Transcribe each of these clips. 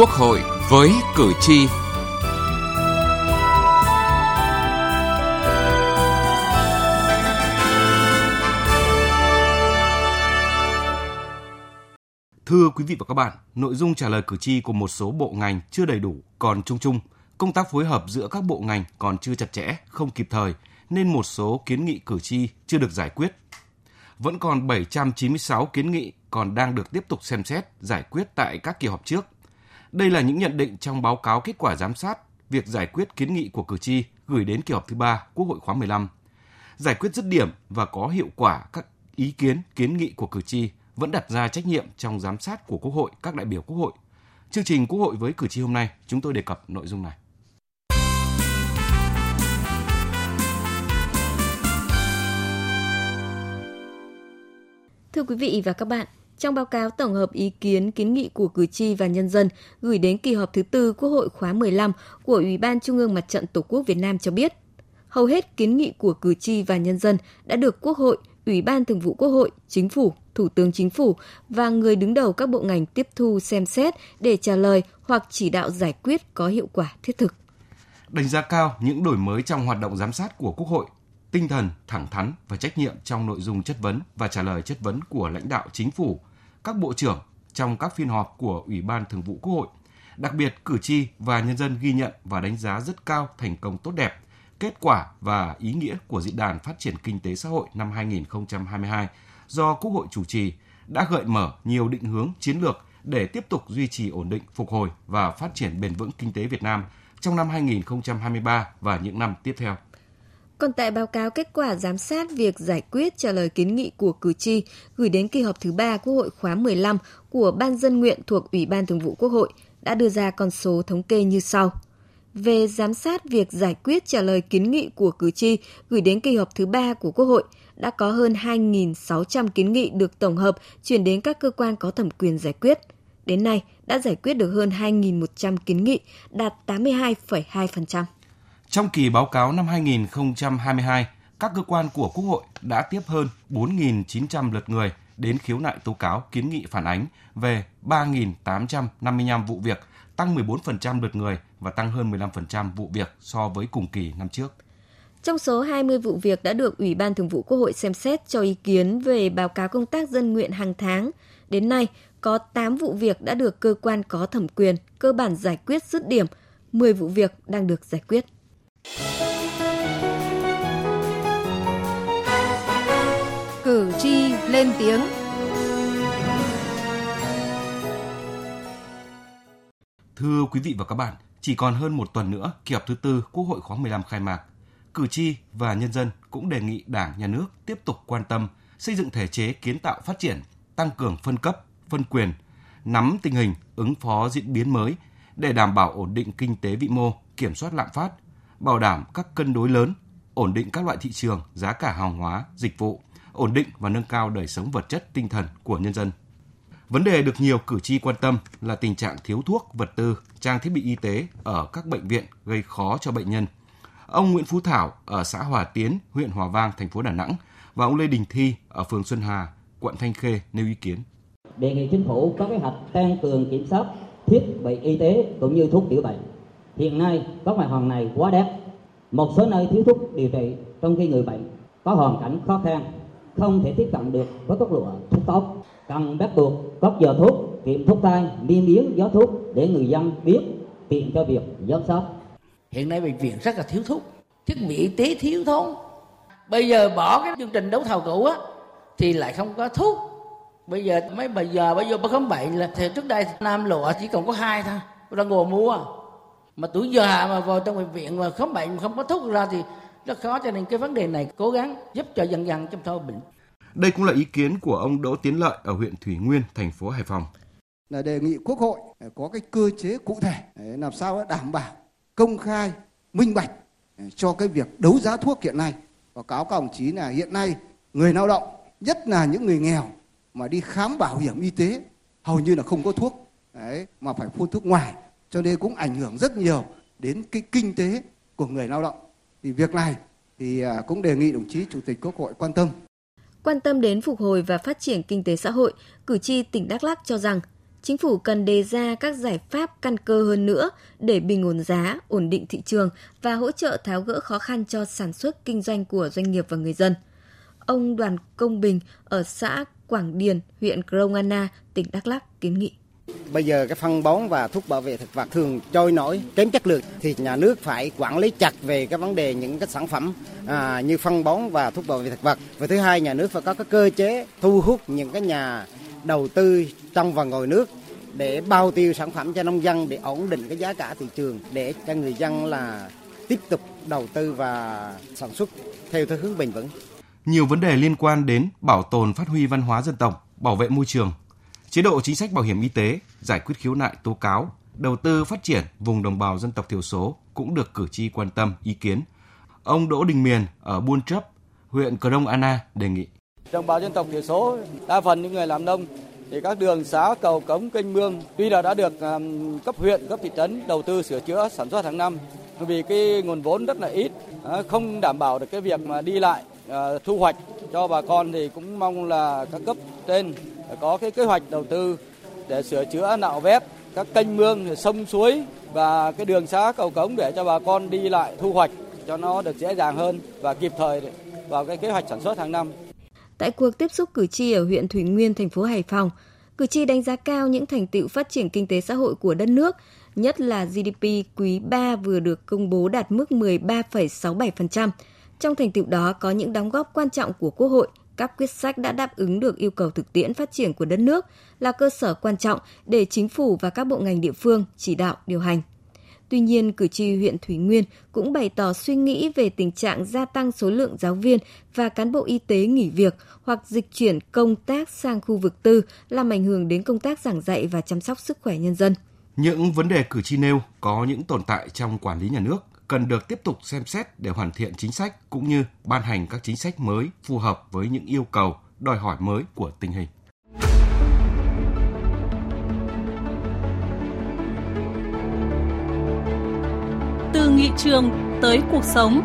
Quốc hội với cử tri. Thưa quý vị và các bạn, nội dung trả lời cử tri của một số bộ ngành chưa đầy đủ, còn chung chung. Công tác phối hợp giữa các bộ ngành còn chưa chặt chẽ, không kịp thời, nên một số kiến nghị cử tri chưa được giải quyết. Vẫn còn 796 kiến nghị còn đang được tiếp tục xem xét, giải quyết tại các kỳ họp trước – đây là những nhận định trong báo cáo kết quả giám sát việc giải quyết kiến nghị của cử tri gửi đến kỳ họp thứ ba Quốc hội khóa 15. Giải quyết dứt điểm và có hiệu quả các ý kiến, kiến nghị của cử tri vẫn đặt ra trách nhiệm trong giám sát của Quốc hội, các đại biểu Quốc hội. Chương trình Quốc hội với cử tri hôm nay, chúng tôi đề cập nội dung này. Thưa quý vị và các bạn, trong báo cáo tổng hợp ý kiến kiến nghị của cử tri và nhân dân gửi đến kỳ họp thứ tư Quốc hội khóa 15 của Ủy ban Trung ương Mặt trận Tổ quốc Việt Nam cho biết, hầu hết kiến nghị của cử tri và nhân dân đã được Quốc hội, Ủy ban Thường vụ Quốc hội, Chính phủ, Thủ tướng Chính phủ và người đứng đầu các bộ ngành tiếp thu xem xét để trả lời hoặc chỉ đạo giải quyết có hiệu quả thiết thực. Đánh giá cao những đổi mới trong hoạt động giám sát của Quốc hội tinh thần thẳng thắn và trách nhiệm trong nội dung chất vấn và trả lời chất vấn của lãnh đạo chính phủ, các bộ trưởng trong các phiên họp của Ủy ban Thường vụ Quốc hội. Đặc biệt, cử tri và nhân dân ghi nhận và đánh giá rất cao thành công tốt đẹp, kết quả và ý nghĩa của Diễn đàn Phát triển Kinh tế Xã hội năm 2022 do Quốc hội chủ trì đã gợi mở nhiều định hướng chiến lược để tiếp tục duy trì ổn định, phục hồi và phát triển bền vững kinh tế Việt Nam trong năm 2023 và những năm tiếp theo. Còn tại báo cáo kết quả giám sát việc giải quyết trả lời kiến nghị của cử tri gửi đến kỳ họp thứ ba Quốc hội khóa 15 của Ban dân nguyện thuộc Ủy ban Thường vụ Quốc hội đã đưa ra con số thống kê như sau. Về giám sát việc giải quyết trả lời kiến nghị của cử tri gửi đến kỳ họp thứ ba của Quốc hội, đã có hơn 2.600 kiến nghị được tổng hợp chuyển đến các cơ quan có thẩm quyền giải quyết. Đến nay, đã giải quyết được hơn 2.100 kiến nghị, đạt 82,2%. Trong kỳ báo cáo năm 2022, các cơ quan của Quốc hội đã tiếp hơn 4.900 lượt người đến khiếu nại tố cáo kiến nghị phản ánh về 3.855 vụ việc, tăng 14% lượt người và tăng hơn 15% vụ việc so với cùng kỳ năm trước. Trong số 20 vụ việc đã được Ủy ban Thường vụ Quốc hội xem xét cho ý kiến về báo cáo công tác dân nguyện hàng tháng, đến nay có 8 vụ việc đã được cơ quan có thẩm quyền cơ bản giải quyết dứt điểm, 10 vụ việc đang được giải quyết. Cử tri lên tiếng. Thưa quý vị và các bạn, chỉ còn hơn một tuần nữa, kỳ họp thứ tư Quốc hội khóa 15 khai mạc. Cử tri và nhân dân cũng đề nghị Đảng, Nhà nước tiếp tục quan tâm xây dựng thể chế kiến tạo phát triển, tăng cường phân cấp, phân quyền, nắm tình hình, ứng phó diễn biến mới để đảm bảo ổn định kinh tế vĩ mô, kiểm soát lạm phát, bảo đảm các cân đối lớn, ổn định các loại thị trường, giá cả hàng hóa, dịch vụ, ổn định và nâng cao đời sống vật chất tinh thần của nhân dân. Vấn đề được nhiều cử tri quan tâm là tình trạng thiếu thuốc, vật tư, trang thiết bị y tế ở các bệnh viện gây khó cho bệnh nhân. Ông Nguyễn Phú Thảo ở xã Hòa Tiến, huyện Hòa Vang, thành phố Đà Nẵng và ông Lê Đình Thi ở phường Xuân Hà, quận Thanh Khê nêu ý kiến. Đề nghị chính phủ có kế hoạch tăng cường kiểm soát thiết bị y tế cũng như thuốc chữa bệnh hiện nay các mặt hoàn này quá đắt một số nơi thiếu thuốc điều trị trong khi người bệnh có hoàn cảnh khó khăn, không thể tiếp cận được với thuốc lụa thuốc tốt. Cần bắt buộc các giờ thuốc, tiệm thuốc tay niêm yến giá thuốc để người dân biết, tiện cho việc giám sát. Hiện nay bệnh viện rất là thiếu thuốc, thiết bị y tế thiếu thốn. Bây giờ bỏ cái chương trình đấu thầu cũ á, thì lại không có thuốc. Bây giờ mấy bà giờ bây giờ bà khám bệnh là thì trước đây nam lụa chỉ còn có hai thôi ra ngồi mua mà tuổi già mà vào trong bệnh viện mà khám bệnh không có thuốc ra thì rất khó cho nên cái vấn đề này cố gắng giúp cho dần dần trong thâu bệnh. Đây cũng là ý kiến của ông Đỗ Tiến Lợi ở huyện Thủy Nguyên, thành phố Hải Phòng. Là đề nghị Quốc hội có cái cơ chế cụ thể làm sao đảm bảo công khai, minh bạch cho cái việc đấu giá thuốc hiện nay. Báo cáo các đồng chí là hiện nay người lao động, nhất là những người nghèo mà đi khám bảo hiểm y tế hầu như là không có thuốc đấy, mà phải phun thuốc ngoài cho nên cũng ảnh hưởng rất nhiều đến cái kinh tế của người lao động thì việc này thì à, cũng đề nghị đồng chí chủ tịch quốc hội quan tâm quan tâm đến phục hồi và phát triển kinh tế xã hội cử tri tỉnh đắk lắc cho rằng chính phủ cần đề ra các giải pháp căn cơ hơn nữa để bình ổn giá, ổn định thị trường và hỗ trợ tháo gỡ khó khăn cho sản xuất kinh doanh của doanh nghiệp và người dân. Ông Đoàn Công Bình ở xã Quảng Điền, huyện Krông Anna, tỉnh Đắk Lắk kiến nghị. Bây giờ cái phân bón và thuốc bảo vệ thực vật thường trôi nổi, kém chất lượng thì nhà nước phải quản lý chặt về cái vấn đề những cái sản phẩm à, như phân bón và thuốc bảo vệ thực vật. Và thứ hai nhà nước phải có cái cơ chế thu hút những cái nhà đầu tư trong và ngoài nước để bao tiêu sản phẩm cho nông dân để ổn định cái giá cả thị trường để cho người dân là tiếp tục đầu tư và sản xuất theo thứ hướng bền vững. Nhiều vấn đề liên quan đến bảo tồn phát huy văn hóa dân tộc, bảo vệ môi trường, chế độ chính sách bảo hiểm y tế, giải quyết khiếu nại tố cáo, đầu tư phát triển vùng đồng bào dân tộc thiểu số cũng được cử tri quan tâm ý kiến. Ông Đỗ Đình Miền ở Buôn Chấp, huyện Cờ Đông Anna đề nghị. Đồng bào dân tộc thiểu số, đa phần những người làm nông thì các đường xá, cầu cống, kênh mương tuy là đã được um, cấp huyện, cấp thị trấn đầu tư sửa chữa sản xuất hàng năm vì cái nguồn vốn rất là ít, không đảm bảo được cái việc mà đi lại ờ, thu hoạch cho bà con thì cũng mong là các cấp trên có cái kế hoạch đầu tư để sửa chữa nạo vét các kênh mương, sông suối và cái đường xá cầu cống để cho bà con đi lại thu hoạch cho nó được dễ dàng hơn và kịp thời vào cái kế hoạch sản xuất hàng năm. Tại cuộc tiếp xúc cử tri ở huyện Thủy Nguyên, thành phố Hải Phòng, cử tri đánh giá cao những thành tựu phát triển kinh tế xã hội của đất nước, nhất là GDP quý 3 vừa được công bố đạt mức 13,67%. Trong thành tựu đó có những đóng góp quan trọng của Quốc hội, các quyết sách đã đáp ứng được yêu cầu thực tiễn phát triển của đất nước, là cơ sở quan trọng để chính phủ và các bộ ngành địa phương chỉ đạo điều hành. Tuy nhiên, cử tri huyện Thủy Nguyên cũng bày tỏ suy nghĩ về tình trạng gia tăng số lượng giáo viên và cán bộ y tế nghỉ việc hoặc dịch chuyển công tác sang khu vực tư làm ảnh hưởng đến công tác giảng dạy và chăm sóc sức khỏe nhân dân. Những vấn đề cử tri nêu có những tồn tại trong quản lý nhà nước cần được tiếp tục xem xét để hoàn thiện chính sách cũng như ban hành các chính sách mới phù hợp với những yêu cầu, đòi hỏi mới của tình hình. Từ nghị trường tới cuộc sống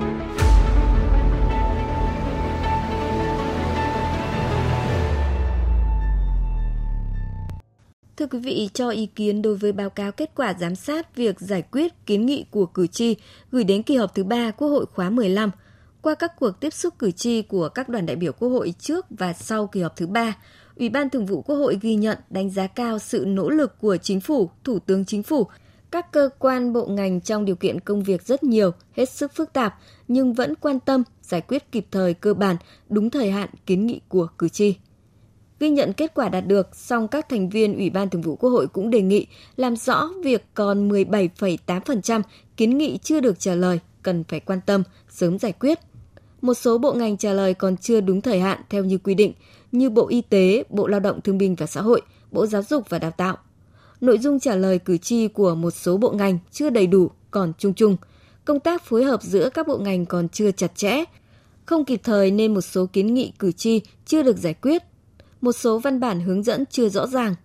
Thưa quý vị, cho ý kiến đối với báo cáo kết quả giám sát việc giải quyết kiến nghị của cử tri gửi đến kỳ họp thứ ba Quốc hội khóa 15 qua các cuộc tiếp xúc cử tri của các đoàn đại biểu Quốc hội trước và sau kỳ họp thứ ba, Ủy ban Thường vụ Quốc hội ghi nhận đánh giá cao sự nỗ lực của Chính phủ, Thủ tướng Chính phủ, các cơ quan bộ ngành trong điều kiện công việc rất nhiều, hết sức phức tạp, nhưng vẫn quan tâm giải quyết kịp thời cơ bản, đúng thời hạn kiến nghị của cử tri. Ghi nhận kết quả đạt được, song các thành viên Ủy ban Thường vụ Quốc hội cũng đề nghị làm rõ việc còn 17,8% kiến nghị chưa được trả lời, cần phải quan tâm, sớm giải quyết. Một số bộ ngành trả lời còn chưa đúng thời hạn theo như quy định, như Bộ Y tế, Bộ Lao động Thương binh và Xã hội, Bộ Giáo dục và Đào tạo. Nội dung trả lời cử tri của một số bộ ngành chưa đầy đủ, còn chung chung. Công tác phối hợp giữa các bộ ngành còn chưa chặt chẽ, không kịp thời nên một số kiến nghị cử tri chưa được giải quyết một số văn bản hướng dẫn chưa rõ ràng.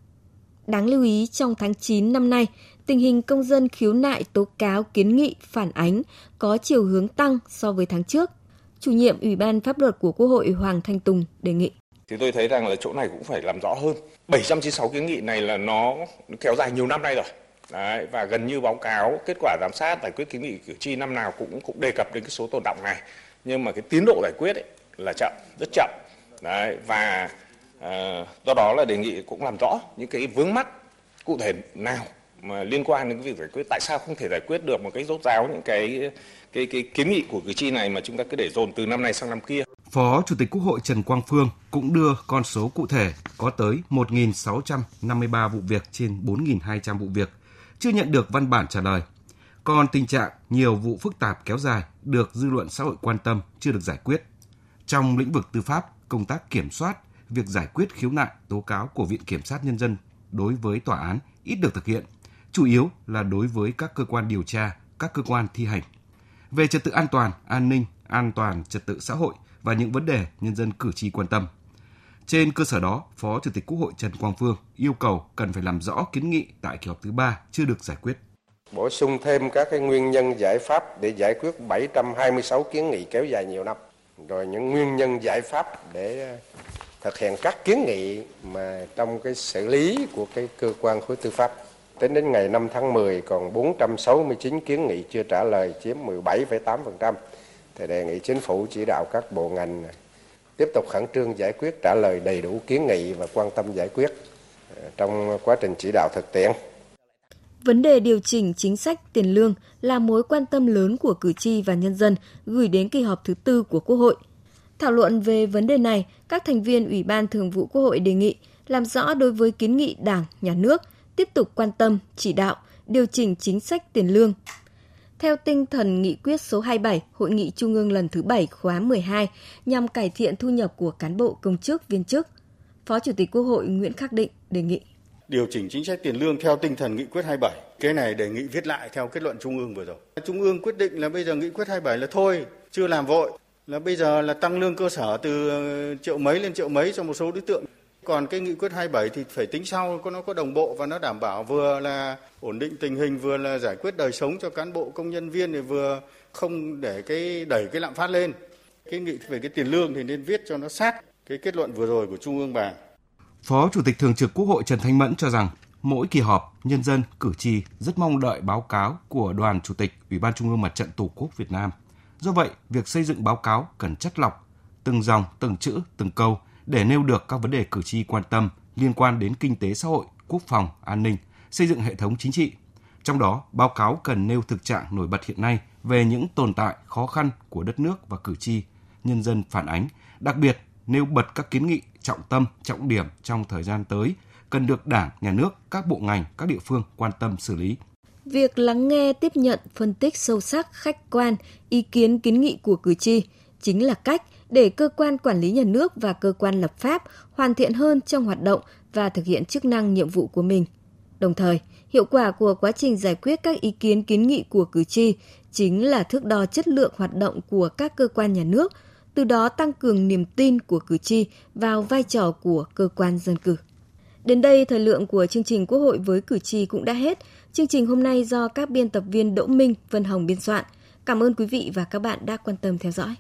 Đáng lưu ý trong tháng 9 năm nay, tình hình công dân khiếu nại tố cáo kiến nghị phản ánh có chiều hướng tăng so với tháng trước. Chủ nhiệm Ủy ban Pháp luật của Quốc hội Hoàng Thanh Tùng đề nghị. Thì tôi thấy rằng là chỗ này cũng phải làm rõ hơn. 796 kiến nghị này là nó kéo dài nhiều năm nay rồi. Đấy, và gần như báo cáo kết quả giám sát giải quyết kiến nghị cử tri năm nào cũng cũng đề cập đến cái số tồn động này. Nhưng mà cái tiến độ giải quyết ấy là chậm, rất chậm. Đấy, và À, do đó là đề nghị cũng làm rõ những cái vướng mắc cụ thể nào mà liên quan đến cái việc giải quyết tại sao không thể giải quyết được một cái rốt ráo những cái cái cái kiến nghị của cử tri này mà chúng ta cứ để dồn từ năm này sang năm kia. Phó Chủ tịch Quốc hội Trần Quang Phương cũng đưa con số cụ thể có tới 1.653 vụ việc trên 4.200 vụ việc chưa nhận được văn bản trả lời. Còn tình trạng nhiều vụ phức tạp kéo dài được dư luận xã hội quan tâm chưa được giải quyết. Trong lĩnh vực tư pháp, công tác kiểm soát, việc giải quyết khiếu nại, tố cáo của Viện Kiểm sát Nhân dân đối với tòa án ít được thực hiện, chủ yếu là đối với các cơ quan điều tra, các cơ quan thi hành. Về trật tự an toàn, an ninh, an toàn, trật tự xã hội và những vấn đề nhân dân cử tri quan tâm. Trên cơ sở đó, Phó Chủ tịch Quốc hội Trần Quang Phương yêu cầu cần phải làm rõ kiến nghị tại kỳ họp thứ ba chưa được giải quyết. Bổ sung thêm các cái nguyên nhân giải pháp để giải quyết 726 kiến nghị kéo dài nhiều năm. Rồi những nguyên nhân giải pháp để thực hiện các kiến nghị mà trong cái xử lý của cái cơ quan khối tư pháp. Tính đến ngày 5 tháng 10 còn 469 kiến nghị chưa trả lời chiếm 17,8%. Thì đề nghị chính phủ chỉ đạo các bộ ngành tiếp tục khẩn trương giải quyết trả lời đầy đủ kiến nghị và quan tâm giải quyết ờ, trong quá trình chỉ đạo thực tiễn. Vấn đề điều chỉnh chính sách tiền lương là mối quan tâm lớn của cử tri và nhân dân gửi đến kỳ họp thứ tư của Quốc hội. Thảo luận về vấn đề này, các thành viên Ủy ban Thường vụ Quốc hội đề nghị làm rõ đối với kiến nghị Đảng, Nhà nước tiếp tục quan tâm, chỉ đạo, điều chỉnh chính sách tiền lương. Theo tinh thần nghị quyết số 27, Hội nghị Trung ương lần thứ 7 khóa 12 nhằm cải thiện thu nhập của cán bộ công chức viên chức, Phó Chủ tịch Quốc hội Nguyễn Khắc Định đề nghị điều chỉnh chính sách tiền lương theo tinh thần nghị quyết 27. Cái này đề nghị viết lại theo kết luận Trung ương vừa rồi. Trung ương quyết định là bây giờ nghị quyết 27 là thôi, chưa làm vội, là bây giờ là tăng lương cơ sở từ ờ, triệu mấy lên triệu mấy cho một số đối tượng. Còn cái nghị quyết 27 thì phải tính sau có nó có đồng bộ và nó đảm bảo vừa là ổn định tình hình vừa là giải quyết đời sống cho cán bộ công nhân viên thì vừa không để cái đẩy cái lạm phát lên. Cái nghị về cái tiền lương thì nên viết cho nó sát cái kết luận vừa rồi của Trung ương bàn. Phó Chủ tịch Thường trực Quốc hội Trần Thanh Mẫn cho rằng mỗi kỳ họp, nhân dân, cử tri rất mong đợi báo cáo của Đoàn Chủ tịch Ủy ban Trung ương Mặt trận Tổ quốc Việt Nam. Do vậy, việc xây dựng báo cáo cần chất lọc, từng dòng, từng chữ, từng câu để nêu được các vấn đề cử tri quan tâm liên quan đến kinh tế xã hội, quốc phòng, an ninh, xây dựng hệ thống chính trị. Trong đó, báo cáo cần nêu thực trạng nổi bật hiện nay về những tồn tại, khó khăn của đất nước và cử tri, nhân dân phản ánh, đặc biệt nêu bật các kiến nghị trọng tâm, trọng điểm trong thời gian tới cần được Đảng, Nhà nước, các bộ ngành, các địa phương quan tâm xử lý. Việc lắng nghe, tiếp nhận, phân tích sâu sắc, khách quan, ý kiến kiến nghị của cử tri chính là cách để cơ quan quản lý nhà nước và cơ quan lập pháp hoàn thiện hơn trong hoạt động và thực hiện chức năng nhiệm vụ của mình. Đồng thời, hiệu quả của quá trình giải quyết các ý kiến kiến nghị của cử tri chính là thước đo chất lượng hoạt động của các cơ quan nhà nước – từ đó tăng cường niềm tin của cử tri vào vai trò của cơ quan dân cử. Đến đây, thời lượng của chương trình Quốc hội với cử tri cũng đã hết. Chương trình hôm nay do các biên tập viên Đỗ Minh, Vân Hồng biên soạn. Cảm ơn quý vị và các bạn đã quan tâm theo dõi.